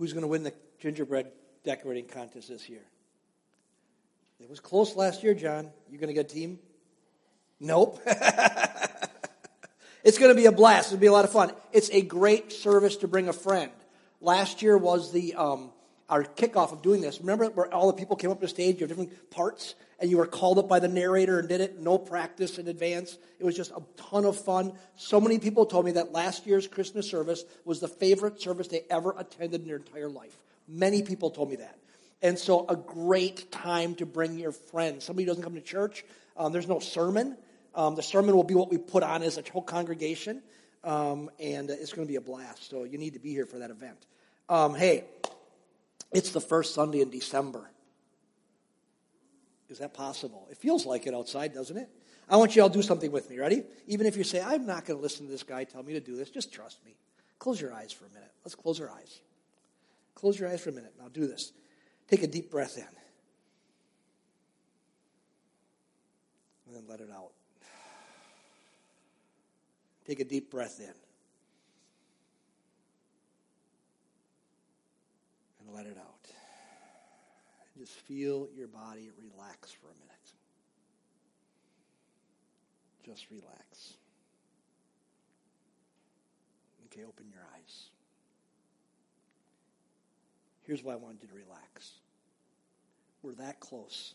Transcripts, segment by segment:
who's going to win the gingerbread decorating contest this year? It was close last year, John. You're going to get a team? Nope. it's going to be a blast. It'll be a lot of fun. It's a great service to bring a friend. Last year was the um, our kickoff of doing this. Remember where all the people came up to the stage, you have different parts, and you were called up by the narrator and did it, no practice in advance. It was just a ton of fun. So many people told me that last year's Christmas service was the favorite service they ever attended in their entire life. Many people told me that. And so a great time to bring your friends. Somebody doesn't come to church, um, there's no sermon. Um, the sermon will be what we put on as a whole congregation, um, and it's going to be a blast. So you need to be here for that event. Um, hey, it's the first Sunday in December. Is that possible? It feels like it outside, doesn't it? I want you all to do something with me. Ready? Even if you say, I'm not going to listen to this guy tell me to do this, just trust me. Close your eyes for a minute. Let's close our eyes. Close your eyes for a minute. Now do this. Take a deep breath in. And then let it out. Take a deep breath in. Let it out. Just feel your body relax for a minute. Just relax. Okay, open your eyes. Here's why I wanted you to relax. We're that close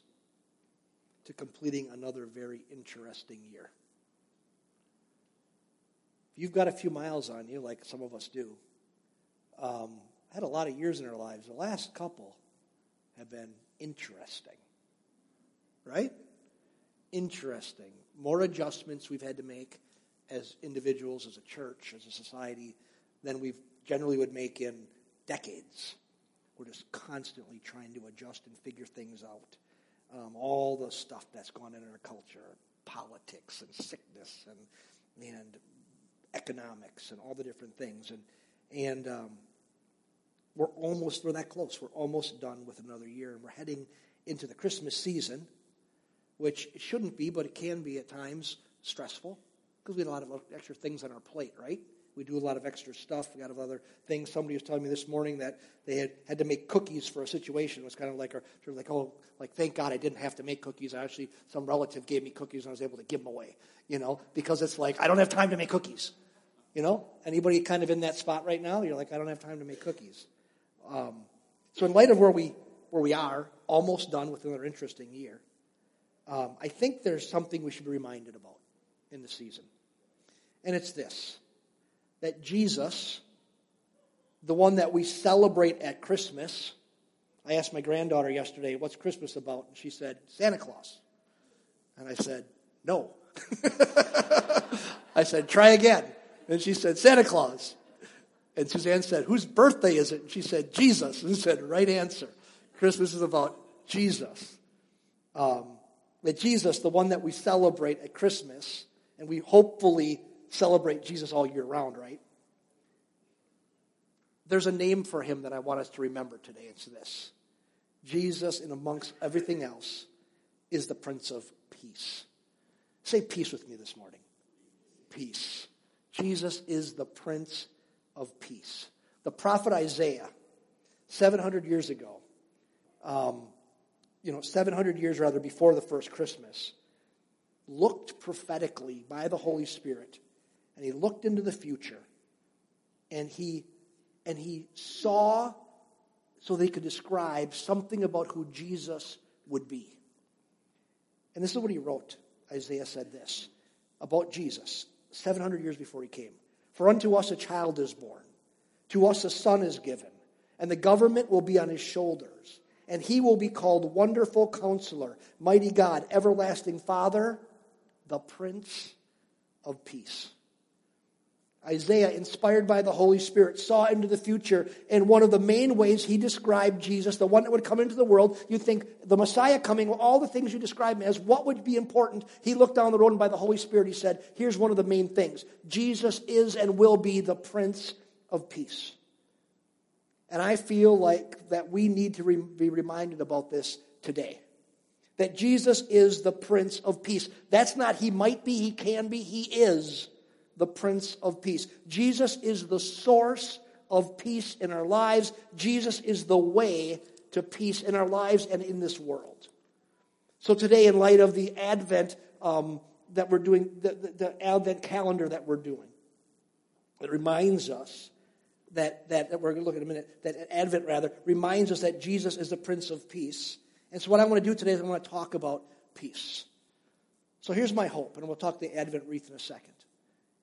to completing another very interesting year. If you've got a few miles on you, like some of us do, um, had a lot of years in our lives. The last couple have been interesting. Right? Interesting. More adjustments we've had to make as individuals, as a church, as a society, than we generally would make in decades. We're just constantly trying to adjust and figure things out. Um, all the stuff that's gone on in our culture, politics and sickness and and economics and all the different things. And and um, we're almost we're that close. We're almost done with another year, and we're heading into the Christmas season, which shouldn't be, but it can be at times stressful because we have a lot of extra things on our plate, right? We do a lot of extra stuff. We got other things. Somebody was telling me this morning that they had had to make cookies for a situation. It was kind of like, sort of like, oh, like thank God I didn't have to make cookies. I actually, some relative gave me cookies and I was able to give them away. You know, because it's like I don't have time to make cookies. You know, anybody kind of in that spot right now? You're like, I don't have time to make cookies. Um, so in light of where we where we are, almost done with another interesting year, um, I think there's something we should be reminded about in the season, and it's this that Jesus, the one that we celebrate at Christmas, I asked my granddaughter yesterday, What's Christmas about? And she said, Santa Claus. And I said, No. I said, Try again. And she said, Santa Claus. And Suzanne said, Whose birthday is it? And she said, Jesus. And said, Right answer. Christmas is about Jesus. Um, that Jesus, the one that we celebrate at Christmas, and we hopefully celebrate Jesus all year round, right? There's a name for him that I want us to remember today. It's this Jesus, and amongst everything else, is the Prince of Peace. Say peace with me this morning. Peace. Jesus is the Prince of Peace. The prophet Isaiah, 700 years ago, um, you know, 700 years rather before the first Christmas, looked prophetically by the Holy Spirit and he looked into the future and he and he saw so they could describe something about who Jesus would be. And this is what he wrote. Isaiah said this about Jesus 700 years before he came. For unto us a child is born, to us a son is given, and the government will be on his shoulders. And he will be called Wonderful Counselor, Mighty God, Everlasting Father, the Prince of Peace. Isaiah, inspired by the Holy Spirit, saw into the future. And one of the main ways he described Jesus, the one that would come into the world, you think the Messiah coming, all the things you describe him as, what would be important? He looked down the road and by the Holy Spirit, he said, here's one of the main things Jesus is and will be the Prince of Peace. And I feel like that we need to re- be reminded about this today. That Jesus is the Prince of Peace. That's not he might be, he can be, he is the Prince of Peace. Jesus is the source of peace in our lives. Jesus is the way to peace in our lives and in this world. So today, in light of the Advent um, that we're doing, the, the, the, Advent calendar that we're doing, it reminds us that, that, that we're going to look at a minute, that Advent rather, reminds us that Jesus is the Prince of Peace. And so what I want to do today is I want to talk about peace. So here's my hope, and we'll talk the Advent wreath in a second.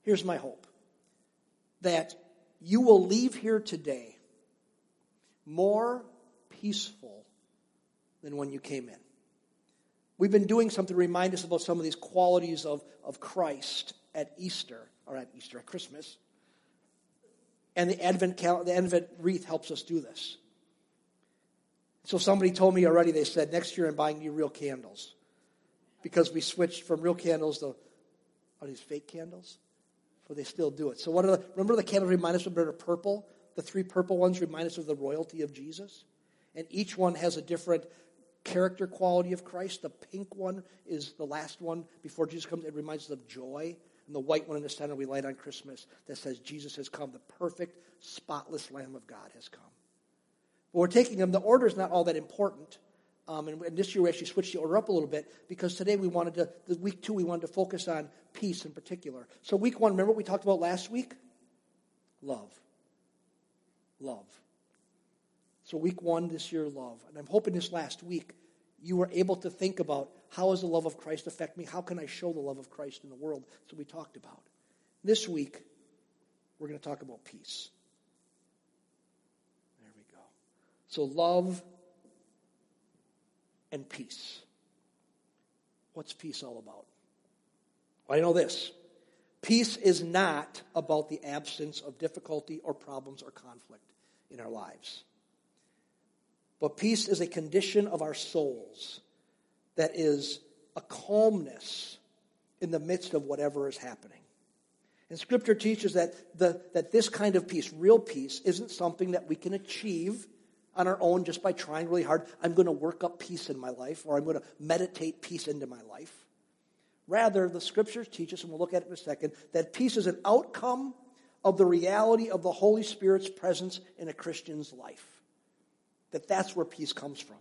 Here's my hope that you will leave here today more peaceful than when you came in. We've been doing something to remind us about some of these qualities of, of Christ at Easter, or at Easter, at Christmas. And the Advent, the Advent wreath helps us do this. So somebody told me already, they said, next year I'm buying you real candles because we switched from real candles to are these fake candles? But they still do it. So what are the, remember the candles remind us of purple? The three purple ones remind us of the royalty of Jesus. And each one has a different character quality of Christ. The pink one is the last one before Jesus comes. It reminds us of joy. And the white one in the center we light on Christmas that says Jesus has come. The perfect, spotless Lamb of God has come. But we're taking them. The order is not all that important. Um, and, this year we actually switched the order up a little bit because today we wanted to, the week two, we wanted to focus on peace in particular. So, week one, remember what we talked about last week? Love. Love. So, week one this year, love. And I'm hoping this last week you were able to think about how does the love of Christ affect me? How can I show the love of Christ in the world? So, we talked about. This week, we're going to talk about peace. There we go. So, love and peace. What's peace all about? Well, I know this. Peace is not about the absence of difficulty or problems or conflict in our lives. But peace is a condition of our souls that is a calmness in the midst of whatever is happening. And Scripture teaches that, the, that this kind of peace, real peace, isn't something that we can achieve on our own just by trying really hard. I'm going to work up peace in my life, or I'm going to meditate peace into my life. Rather, the scriptures teach us, and we'll look at it in a second, that peace is an outcome of the reality of the Holy Spirit's presence in a Christian's life. That that's where peace comes from.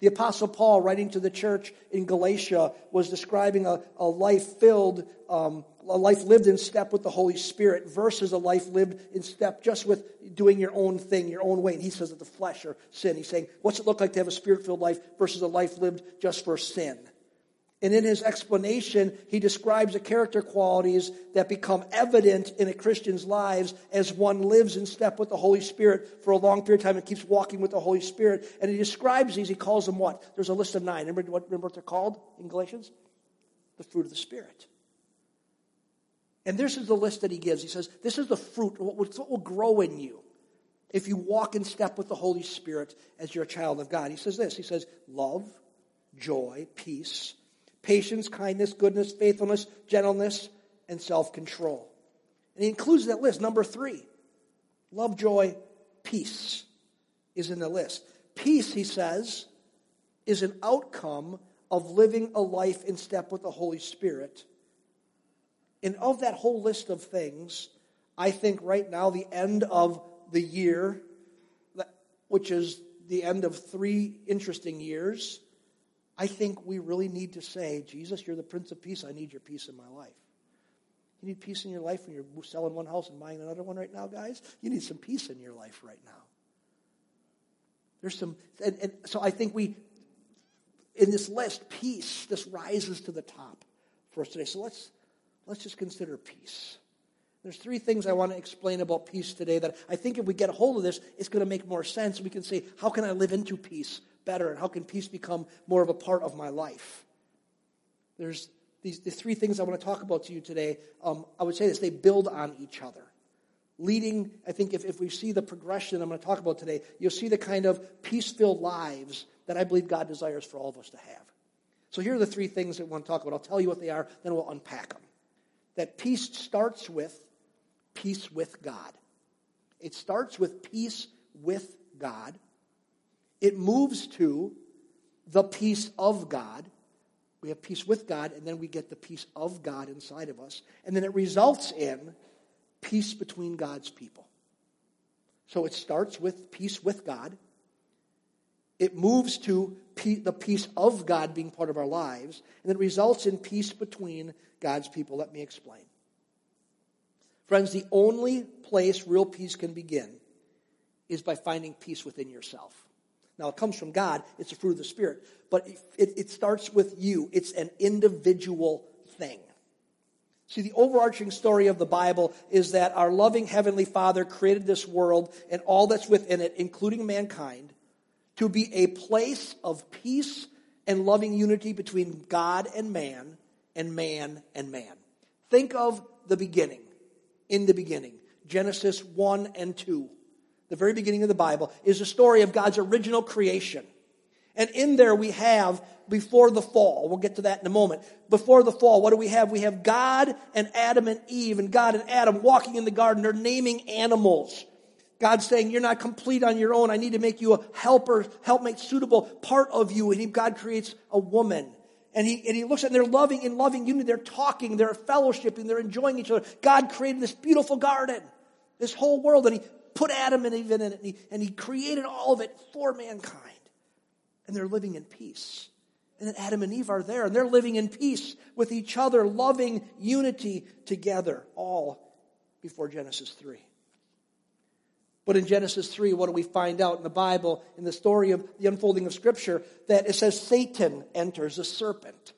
The Apostle Paul, writing to the church in Galatia, was describing a, a life filled, um, a life lived in step with the Holy Spirit versus a life lived in step just with doing your own thing, your own way. And he says that the flesh or sin. He's saying, what's it look like to have a spirit filled life versus a life lived just for sin? And in his explanation, he describes the character qualities that become evident in a Christian's lives as one lives in step with the Holy Spirit for a long period of time and keeps walking with the Holy Spirit. And he describes these, he calls them what? There's a list of nine. Remember what, remember what they're called in Galatians? The fruit of the Spirit. And this is the list that he gives. He says, This is the fruit, what will grow in you if you walk in step with the Holy Spirit as you're a child of God. He says this He says, Love, joy, peace patience, kindness, goodness, faithfulness, gentleness, and self control. And he includes that list. Number three love, joy, peace is in the list. Peace, he says, is an outcome of living a life in step with the Holy Spirit. And of that whole list of things, I think right now, the end of the year, which is the end of three interesting years, I think we really need to say, Jesus, you're the Prince of Peace. I need your peace in my life. You need peace in your life when you're selling one house and buying another one right now, guys? You need some peace in your life right now. There's some, and, and so I think we, in this list, peace, this rises to the top for us today. So let's, let's just consider peace. There's three things I want to explain about peace today that I think if we get a hold of this, it's going to make more sense. We can say, how can I live into peace? Better and how can peace become more of a part of my life? There's these the three things I want to talk about to you today. Um, I would say this they build on each other. Leading, I think if, if we see the progression I'm going to talk about today, you'll see the kind of peace filled lives that I believe God desires for all of us to have. So here are the three things that I want to talk about. I'll tell you what they are, then we'll unpack them. That peace starts with peace with God. It starts with peace with God. It moves to the peace of God. We have peace with God, and then we get the peace of God inside of us. And then it results in peace between God's people. So it starts with peace with God. It moves to the peace of God being part of our lives, and it results in peace between God's people. Let me explain. Friends, the only place real peace can begin is by finding peace within yourself. Now, it comes from God, it's a fruit of the Spirit, but it, it starts with you. It's an individual thing. See, the overarching story of the Bible is that our loving Heavenly Father created this world and all that's within it, including mankind, to be a place of peace and loving unity between God and man, and man and man. Think of the beginning. In the beginning, Genesis 1 and 2, the very beginning of the Bible, is a story of God's original creation. And in there we have, before the fall, we'll get to that in a moment. Before the fall, what do we have? We have God and Adam and Eve, and God and Adam walking in the garden. They're naming animals. God's saying, You're not complete on your own. I need to make you a helper, helpmate, suitable part of you. And God creates a woman. And he, and he looks at them, they're loving in loving unity. They're talking, they're fellowshipping, they're enjoying each other. God created this beautiful garden, this whole world, and he put Adam and Eve in it, and he, and he created all of it for mankind. And they're living in peace. And then Adam and Eve are there, and they're living in peace with each other, loving unity together, all before Genesis 3. But in Genesis 3, what do we find out in the Bible, in the story of the unfolding of Scripture, that it says Satan enters a serpent.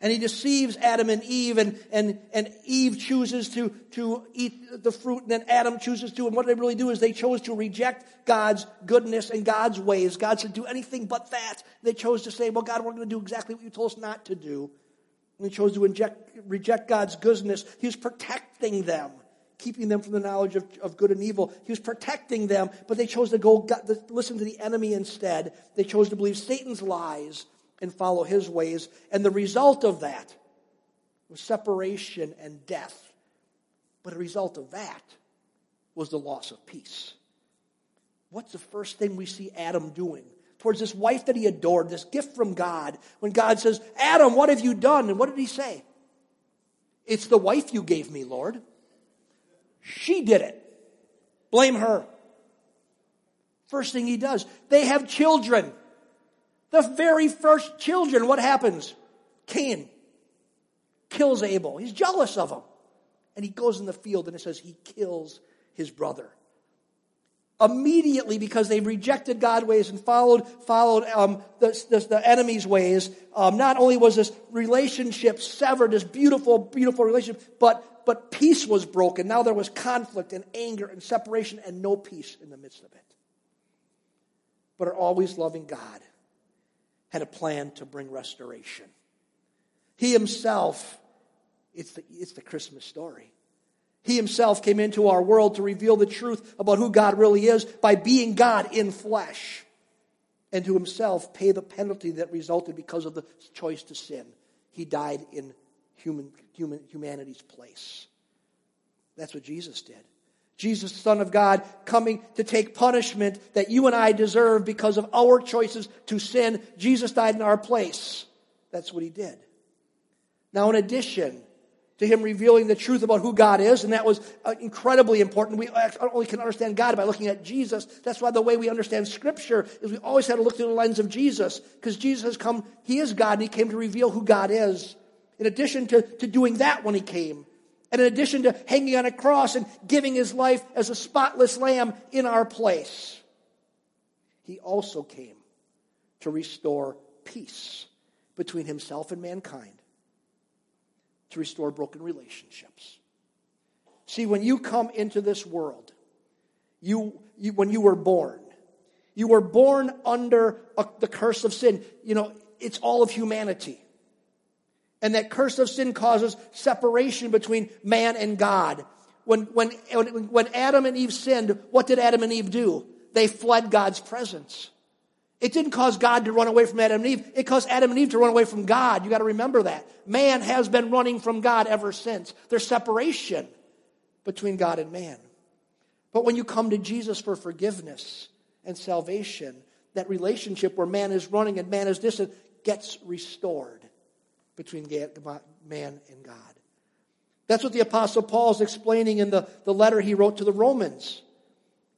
And he deceives Adam and Eve, and, and, and Eve chooses to, to eat the fruit, and then Adam chooses to. And what they really do is they chose to reject God's goodness and God's ways. God said, do anything but that. They chose to say, well, God, we're going to do exactly what you told us not to do. And they chose to inject, reject God's goodness. He was protecting them keeping them from the knowledge of, of good and evil. He was protecting them, but they chose to go listen to the enemy instead. They chose to believe Satan's lies and follow his ways. And the result of that was separation and death. But a result of that was the loss of peace. What's the first thing we see Adam doing? Towards this wife that he adored, this gift from God, when God says, Adam, what have you done? And what did he say? It's the wife you gave me, Lord. She did it. Blame her. First thing he does, they have children. The very first children, what happens? Cain kills Abel. He's jealous of him. And he goes in the field and it says he kills his brother. Immediately, because they rejected God's ways and followed, followed um, the, the, the, enemy's ways, um, not only was this relationship severed, this beautiful, beautiful relationship, but but peace was broken. Now there was conflict and anger and separation and no peace in the midst of it. But our always loving God had a plan to bring restoration. He himself, it's the, it's the Christmas story. He himself came into our world to reveal the truth about who God really is by being God in flesh and to himself pay the penalty that resulted because of the choice to sin. He died in human, human, humanity's place. That's what Jesus did. Jesus, Son of God, coming to take punishment that you and I deserve because of our choices to sin. Jesus died in our place. That's what he did. Now, in addition to him revealing the truth about who God is, and that was uh, incredibly important. We only can understand God by looking at Jesus. That's why the way we understand Scripture is we always had to look through the lens of Jesus, because Jesus has come, he is God, and he came to reveal who God is in addition to, to doing that when he came, and in addition to hanging on a cross and giving his life as a spotless lamb in our place, he also came to restore peace between himself and mankind, to restore broken relationships. See, when you come into this world, you, you when you were born, you were born under a, the curse of sin. You know, it's all of humanity. And that curse of sin causes separation between man and God. When, when, when Adam and Eve sinned, what did Adam and Eve do? They fled God's presence. It didn't cause God to run away from Adam and Eve. It caused Adam and Eve to run away from God. You got to remember that. Man has been running from God ever since. There's separation between God and man. But when you come to Jesus for forgiveness and salvation, that relationship where man is running and man is distant gets restored between man and God. That's what the Apostle Paul is explaining in the, the letter he wrote to the Romans.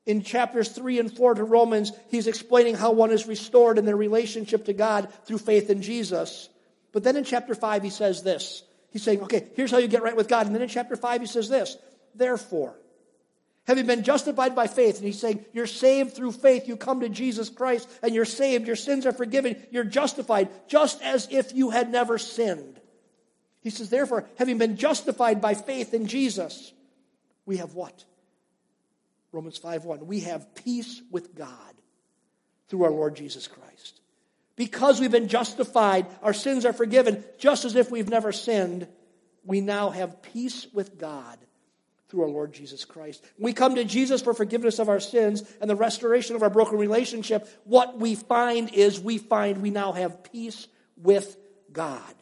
In chapters 3 and 4 to Romans, he's explaining how one is restored in their relationship to God through faith in Jesus. But then in chapter 5, he says this. He's saying, okay, here's how you get right with God. And then in chapter 5, he says this Therefore, having been justified by faith, and he's saying, you're saved through faith. You come to Jesus Christ and you're saved. Your sins are forgiven. You're justified, just as if you had never sinned. He says, therefore, having been justified by faith in Jesus, we have what? Romans 5 1. We have peace with God through our Lord Jesus Christ. Because we've been justified, our sins are forgiven, just as if we've never sinned, we now have peace with God through our Lord Jesus Christ. We come to Jesus for forgiveness of our sins and the restoration of our broken relationship, what we find is we find we now have peace with God.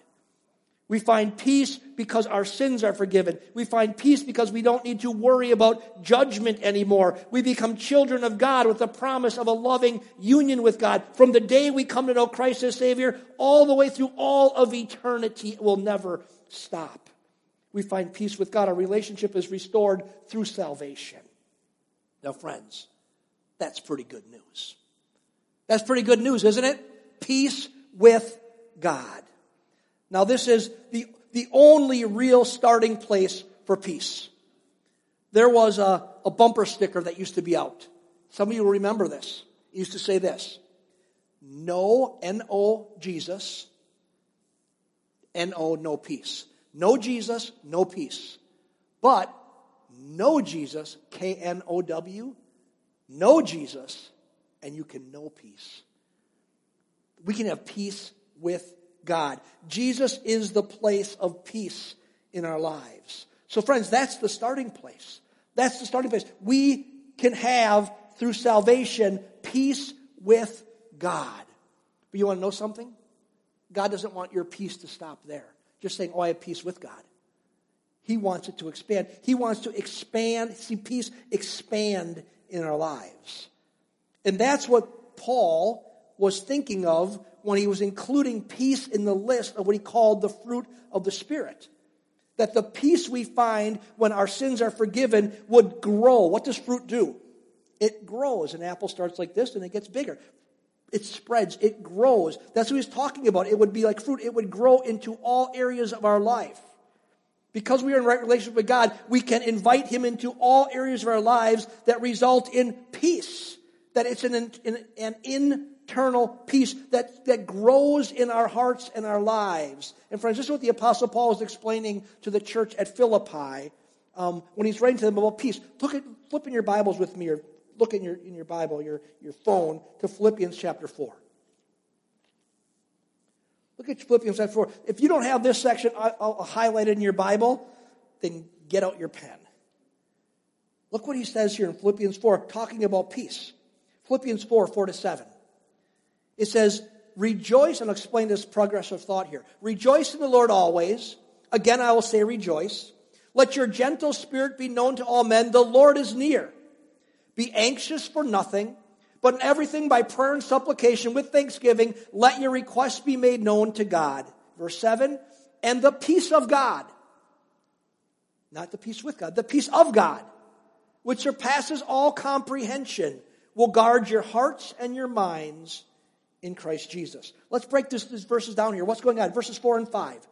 We find peace because our sins are forgiven. We find peace because we don't need to worry about judgment anymore. We become children of God with the promise of a loving union with God. From the day we come to know Christ as Savior, all the way through all of eternity, it will never stop. We find peace with God. Our relationship is restored through salvation. Now, friends, that's pretty good news. That's pretty good news, isn't it? Peace with God. Now, this is the, the only real starting place for peace. There was a, a bumper sticker that used to be out. Some of you will remember this. It used to say this No, N O, Jesus, N O, no peace. No Jesus, no peace. But no Jesus, K N O W, no Jesus, and you can know peace. We can have peace with God. Jesus is the place of peace in our lives. So, friends, that's the starting place. That's the starting place. We can have, through salvation, peace with God. But you want to know something? God doesn't want your peace to stop there. Just saying, oh, I have peace with God. He wants it to expand. He wants to expand, see peace expand in our lives. And that's what Paul was thinking of when he was including peace in the list of what he called the fruit of the Spirit. That the peace we find when our sins are forgiven would grow. What does fruit do? It grows. An apple starts like this and it gets bigger. It spreads, it grows. That's what he's talking about. It would be like fruit, it would grow into all areas of our life. Because we are in right relationship with God, we can invite him into all areas of our lives that result in peace. That it's an, an, an internal peace that, that grows in our hearts and our lives. And friends, this is what the Apostle Paul is explaining to the church at Philippi um, when he's writing to them about peace. Look at, flip in your Bibles with me, or look in your, in your Bible, your, your phone, to Philippians chapter 4. Look at Philippians chapter 4. If you don't have this section I'll, I'll highlight it in your Bible, then get out your pen. Look what he says here in Philippians 4, talking about peace. Philippians 4, 4 to 7. It says, Rejoice, and I'll explain this progressive thought here. Rejoice in the Lord always. Again, I will say rejoice. Let your gentle spirit be known to all men. The Lord is near. Be anxious for nothing, but in everything by prayer and supplication with thanksgiving, let your requests be made known to God. Verse 7 And the peace of God, not the peace with God, the peace of God, which surpasses all comprehension, will guard your hearts and your minds in Christ Jesus. Let's break this, these verses down here. What's going on? Verses 4 and 5.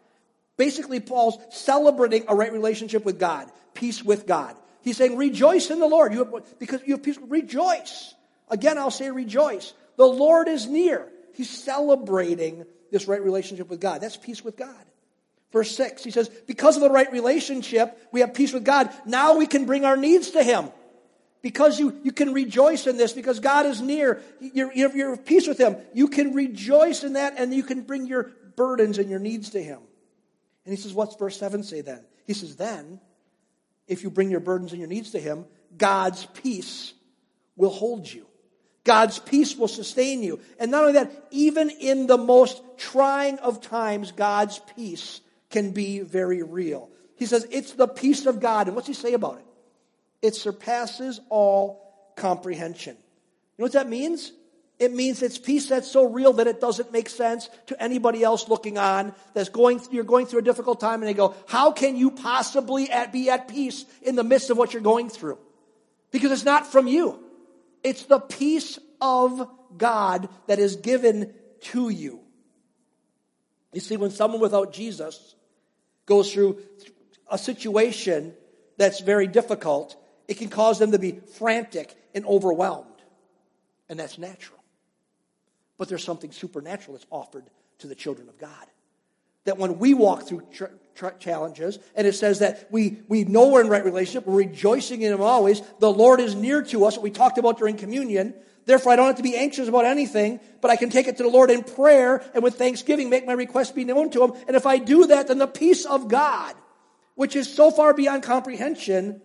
Basically, Paul's celebrating a right relationship with God, peace with God. He's saying, rejoice in the Lord. You have, because you have peace, rejoice. Again, I'll say rejoice. The Lord is near. He's celebrating this right relationship with God. That's peace with God. Verse 6, he says, because of the right relationship, we have peace with God. Now we can bring our needs to Him. Because you, you can rejoice in this, because God is near, you're, you're at peace with Him. You can rejoice in that, and you can bring your burdens and your needs to Him. And he says, What's verse 7 say then? He says, Then, if you bring your burdens and your needs to Him, God's peace will hold you. God's peace will sustain you. And not only that, even in the most trying of times, God's peace can be very real. He says, It's the peace of God. And what's he say about it? It surpasses all comprehension. You know what that means? It means it's peace that's so real that it doesn't make sense to anybody else looking on that's going through, you're going through a difficult time and they go, how can you possibly at, be at peace in the midst of what you're going through? Because it's not from you. It's the peace of God that is given to you. You see, when someone without Jesus goes through a situation that's very difficult, it can cause them to be frantic and overwhelmed. And that's natural. But there's something supernatural that's offered to the children of God. That when we walk through tr- tr- challenges, and it says that we, we know we're in right relationship, we're rejoicing in Him always, the Lord is near to us, what we talked about during communion. Therefore, I don't have to be anxious about anything, but I can take it to the Lord in prayer and with thanksgiving make my request be known to Him. And if I do that, then the peace of God, which is so far beyond comprehension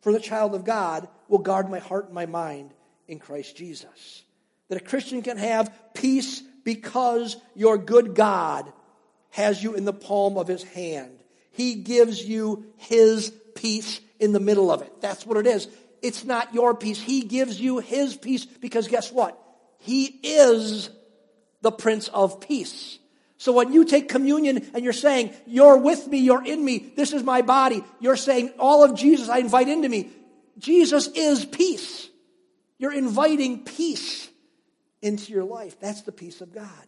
for the child of God, will guard my heart and my mind in Christ Jesus. That a Christian can have peace because your good God has you in the palm of his hand. He gives you his peace in the middle of it. That's what it is. It's not your peace. He gives you his peace because guess what? He is the Prince of Peace. So when you take communion and you're saying, You're with me, you're in me, this is my body, you're saying, All of Jesus I invite into me. Jesus is peace. You're inviting peace into your life. That's the peace of God.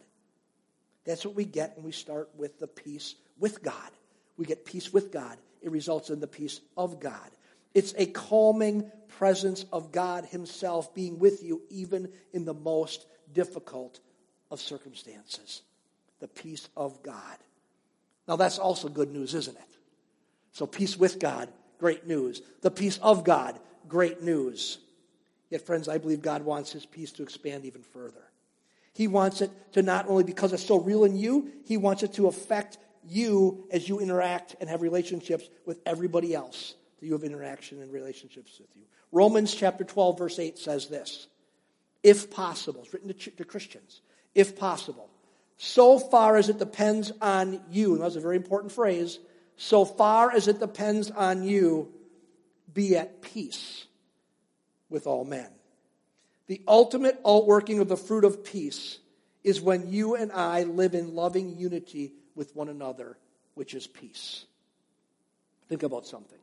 That's what we get when we start with the peace with God. We get peace with God. It results in the peace of God. It's a calming presence of God Himself being with you even in the most difficult of circumstances. The peace of God. Now, that's also good news, isn't it? So, peace with God, great news. The peace of God, great news. Yet, friends, I believe God wants his peace to expand even further. He wants it to not only because it's so real in you, he wants it to affect you as you interact and have relationships with everybody else that you have interaction and relationships with you. Romans chapter 12, verse 8 says this If possible, it's written to, to Christians, if possible, so far as it depends on you, and that's a very important phrase, so far as it depends on you, be at peace with all men. The ultimate outworking of the fruit of peace is when you and I live in loving unity with one another, which is peace. Think about something.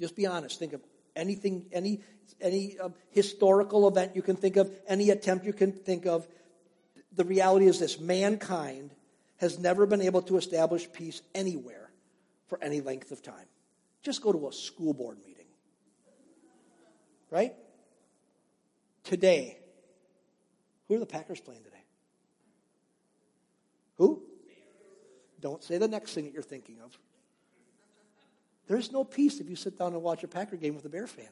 Just be honest. Think of anything, any, any um, historical event you can think of, any attempt you can think of. The reality is this mankind has never been able to establish peace anywhere for any length of time. Just go to a school board meeting right? Today, who are the Packers playing today? Who? Don't say the next thing that you're thinking of. There's no peace if you sit down and watch a Packer game with a Bear fan.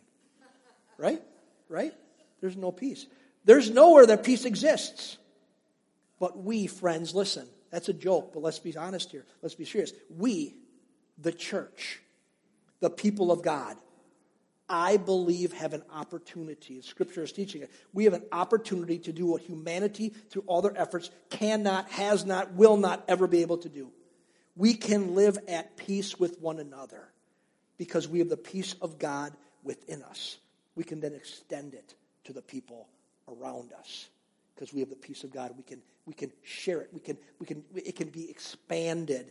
Right? Right? There's no peace. There's nowhere that peace exists. But we, friends, listen. That's a joke, but let's be honest here. Let's be serious. We, the church, the people of God, I believe, have an opportunity. Scripture is teaching it. We have an opportunity to do what humanity, through all their efforts, cannot, has not, will not ever be able to do. We can live at peace with one another because we have the peace of God within us. We can then extend it to the people around us because we have the peace of God. We can, we can share it. We can, we can, it can be expanded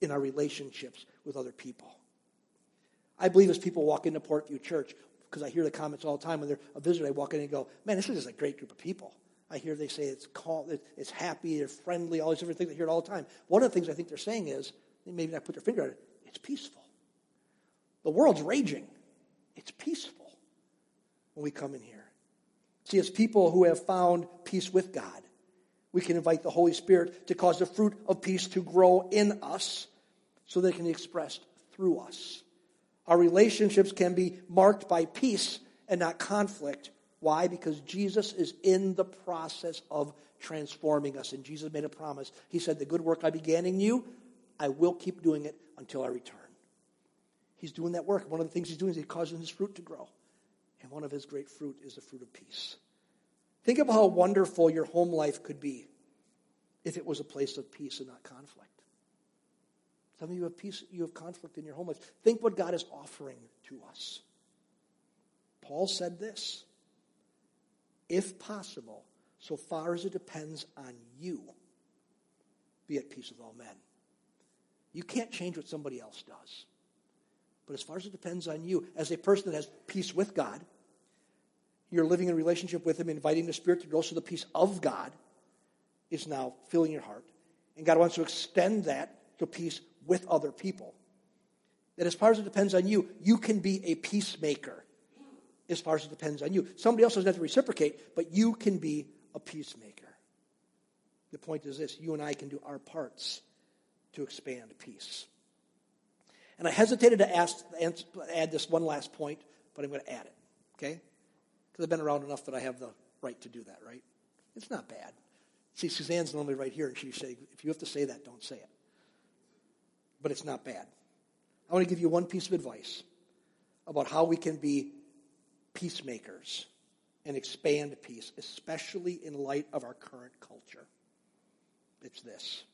in our relationships with other people. I believe as people walk into Portview Church, because I hear the comments all the time when they're a visitor, they walk in and go, man, this is just a great group of people. I hear they say it's calm, it's happy, they're friendly, all these different things. I hear it all the time. One of the things I think they're saying is, they maybe not put their finger on it, it's peaceful. The world's raging. It's peaceful when we come in here. See, as people who have found peace with God, we can invite the Holy Spirit to cause the fruit of peace to grow in us so they can be expressed through us. Our relationships can be marked by peace and not conflict. Why? Because Jesus is in the process of transforming us. And Jesus made a promise. He said, The good work I began in you, I will keep doing it until I return. He's doing that work. One of the things he's doing is he's causing his fruit to grow. And one of his great fruit is the fruit of peace. Think of how wonderful your home life could be if it was a place of peace and not conflict. Some of you have peace, you have conflict in your home life. Think what God is offering to us. Paul said this if possible, so far as it depends on you, be at peace with all men. You can't change what somebody else does. But as far as it depends on you, as a person that has peace with God, you're living in relationship with Him, inviting the Spirit to grow, so the peace of God is now filling your heart. And God wants to extend that to peace with other people. That as far as it depends on you, you can be a peacemaker as far as it depends on you. Somebody else doesn't have to reciprocate, but you can be a peacemaker. The point is this you and I can do our parts to expand peace. And I hesitated to ask, add this one last point, but I'm going to add it, okay? Because I've been around enough that I have the right to do that, right? It's not bad. See, Suzanne's normally right here, and she's saying, if you have to say that, don't say it. But it's not bad. I want to give you one piece of advice about how we can be peacemakers and expand peace, especially in light of our current culture. It's this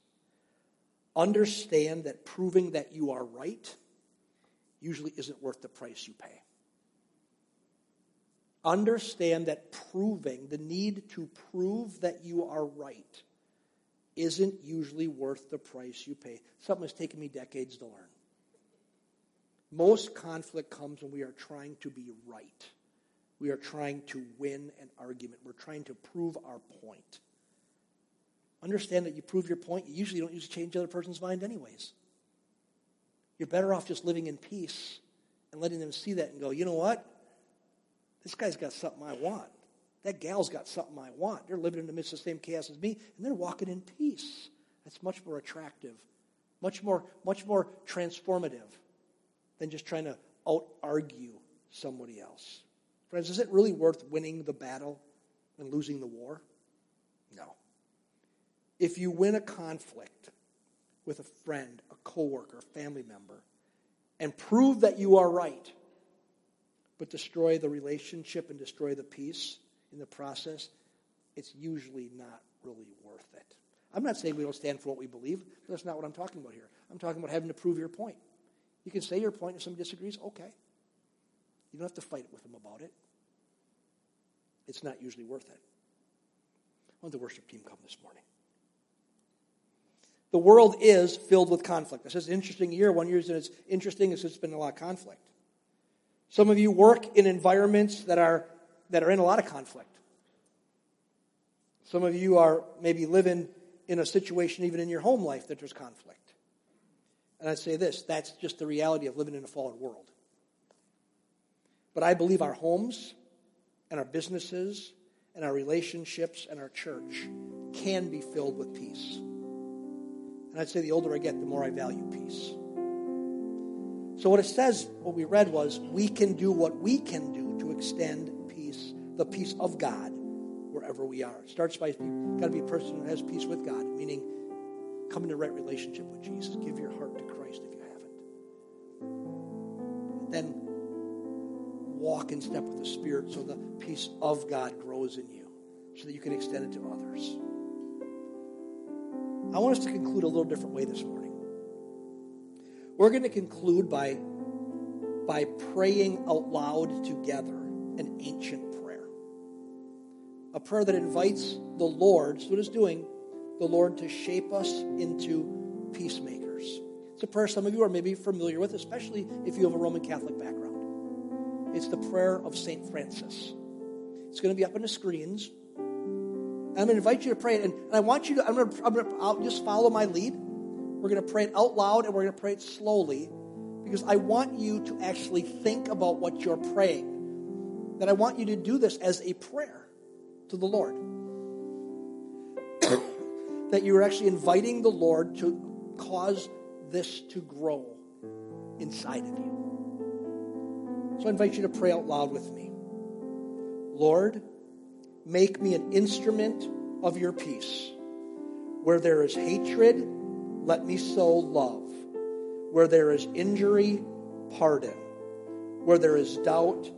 understand that proving that you are right usually isn't worth the price you pay. Understand that proving, the need to prove that you are right, isn't usually worth the price you pay. Something that's taken me decades to learn. Most conflict comes when we are trying to be right. We are trying to win an argument. We're trying to prove our point. Understand that you prove your point, you usually don't usually change the other person's mind, anyways. You're better off just living in peace and letting them see that and go, you know what? This guy's got something I want. That gal's got something I want. They're living in the midst of the same chaos as me, and they're walking in peace. That's much more attractive, much more, much more transformative than just trying to out argue somebody else. Friends, is it really worth winning the battle and losing the war? No. If you win a conflict with a friend, a coworker, a family member, and prove that you are right, but destroy the relationship and destroy the peace in the process, it's usually not really worth it. I'm not saying we don't stand for what we believe, that's not what I'm talking about here. I'm talking about having to prove your point. You can say your point if somebody disagrees, okay. You don't have to fight with them about it. It's not usually worth it. I want the worship team come this morning. The world is filled with conflict. This is an interesting year. One year it's interesting is it's been a lot of conflict. Some of you work in environments that are that are in a lot of conflict. Some of you are maybe living in a situation even in your home life that there's conflict. And I'd say this that's just the reality of living in a fallen world. But I believe our homes and our businesses and our relationships and our church can be filled with peace. And I'd say the older I get, the more I value peace. So, what it says, what we read was, we can do what we can do to extend the peace of God, wherever we are. It starts by got to be a person who has peace with God, meaning come into right relationship with Jesus. Give your heart to Christ if you haven't. Then walk in step with the Spirit so the peace of God grows in you so that you can extend it to others. I want us to conclude a little different way this morning. We're going to conclude by, by praying out loud together an ancient. A prayer that invites the Lord, so what it's doing, the Lord to shape us into peacemakers. It's a prayer some of you are maybe familiar with, especially if you have a Roman Catholic background. It's the prayer of St. Francis. It's going to be up on the screens. I'm going to invite you to pray it. And, I want you to, I'm going to, I'm going to I'll just follow my lead. We're going to pray it out loud and we're going to pray it slowly because I want you to actually think about what you're praying. That I want you to do this as a prayer to the Lord that you're actually inviting the Lord to cause this to grow inside of you. So I invite you to pray out loud with me. Lord, make me an instrument of your peace. Where there is hatred, let me sow love. Where there is injury, pardon. Where there is doubt,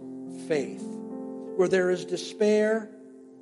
faith. Where there is despair,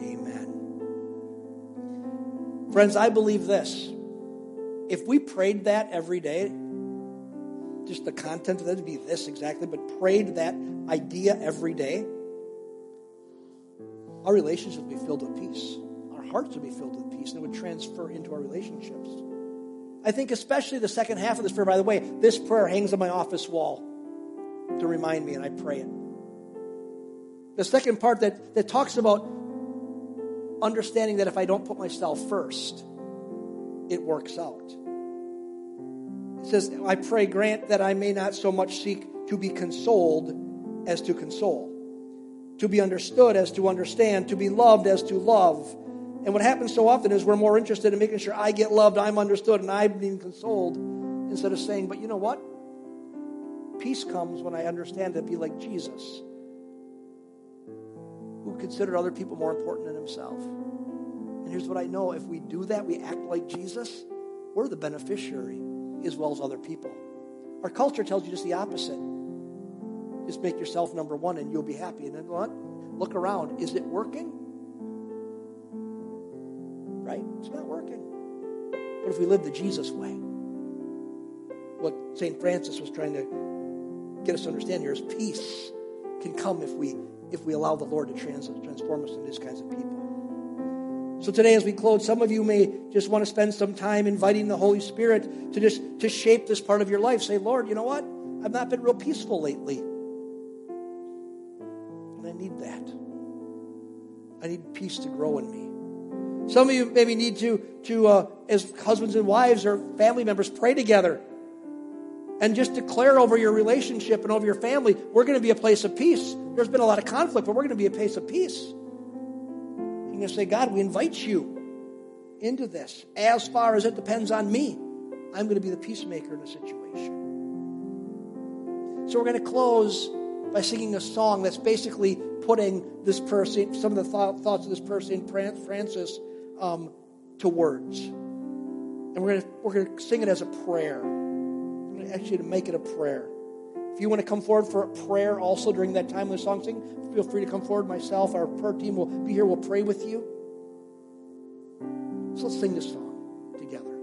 Amen. Friends, I believe this. If we prayed that every day, just the content of that would be this exactly, but prayed that idea every day, our relationships would be filled with peace. Our hearts would be filled with peace, and it would transfer into our relationships. I think, especially the second half of this prayer, by the way, this prayer hangs on my office wall to remind me, and I pray it. The second part that, that talks about understanding that if I don't put myself first, it works out. It says, I pray, grant that I may not so much seek to be consoled as to console, to be understood as to understand, to be loved as to love. And what happens so often is we're more interested in making sure I get loved, I'm understood, and I'm being consoled, instead of saying, but you know what? Peace comes when I understand to be like Jesus who considered other people more important than himself. And here's what I know if we do that, we act like Jesus, we're the beneficiary as well as other people. Our culture tells you just the opposite. Just make yourself number one and you'll be happy. And then what? Look around. Is it working? Right? It's not working. But if we live the Jesus way, what St. Francis was trying to get us to understand here is peace can come if we if we allow the Lord to trans- transform us into these kinds of people. So today, as we close, some of you may just want to spend some time inviting the Holy Spirit to just to shape this part of your life. Say, Lord, you know what? I've not been real peaceful lately, and I need that. I need peace to grow in me. Some of you maybe need to, to uh, as husbands and wives or family members, pray together and just declare over your relationship and over your family, we're going to be a place of peace. There's been a lot of conflict, but we're going to be a place of peace. You're going to say, God, we invite you into this. As far as it depends on me, I'm going to be the peacemaker in the situation. So we're going to close by singing a song that's basically putting this person, some of the th- thoughts of this person, Francis, um, to words. And we're going to, we're going to sing it as a prayer ask you to make it a prayer. If you want to come forward for a prayer also during that time of the song sing, feel free to come forward. Myself, our prayer team will be here. We'll pray with you. So let's sing this song. don't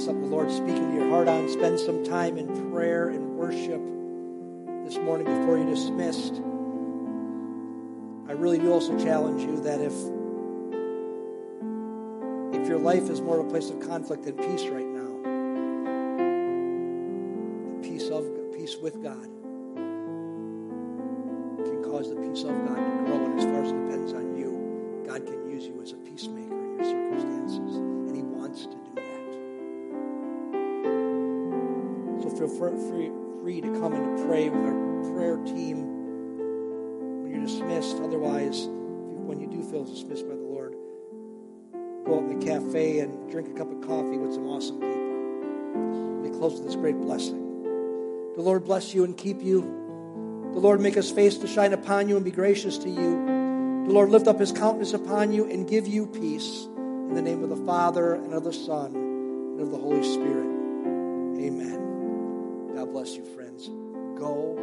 Something the Lord's speaking to your heart on. Spend some time in prayer and worship this morning before you're dismissed. I really do also challenge you that if if your life is more of a place of conflict than peace right now, the peace of peace with God free, free to come and to pray with our prayer team when you're dismissed. Otherwise, when you do feel dismissed by the Lord, go out in the cafe and drink a cup of coffee with some awesome people. We close with this great blessing. The Lord bless you and keep you. The Lord make his face to shine upon you and be gracious to you. The Lord lift up his countenance upon you and give you peace. In the name of the Father and of the Son and of the Holy Spirit. Amen. Bless you, friends. Go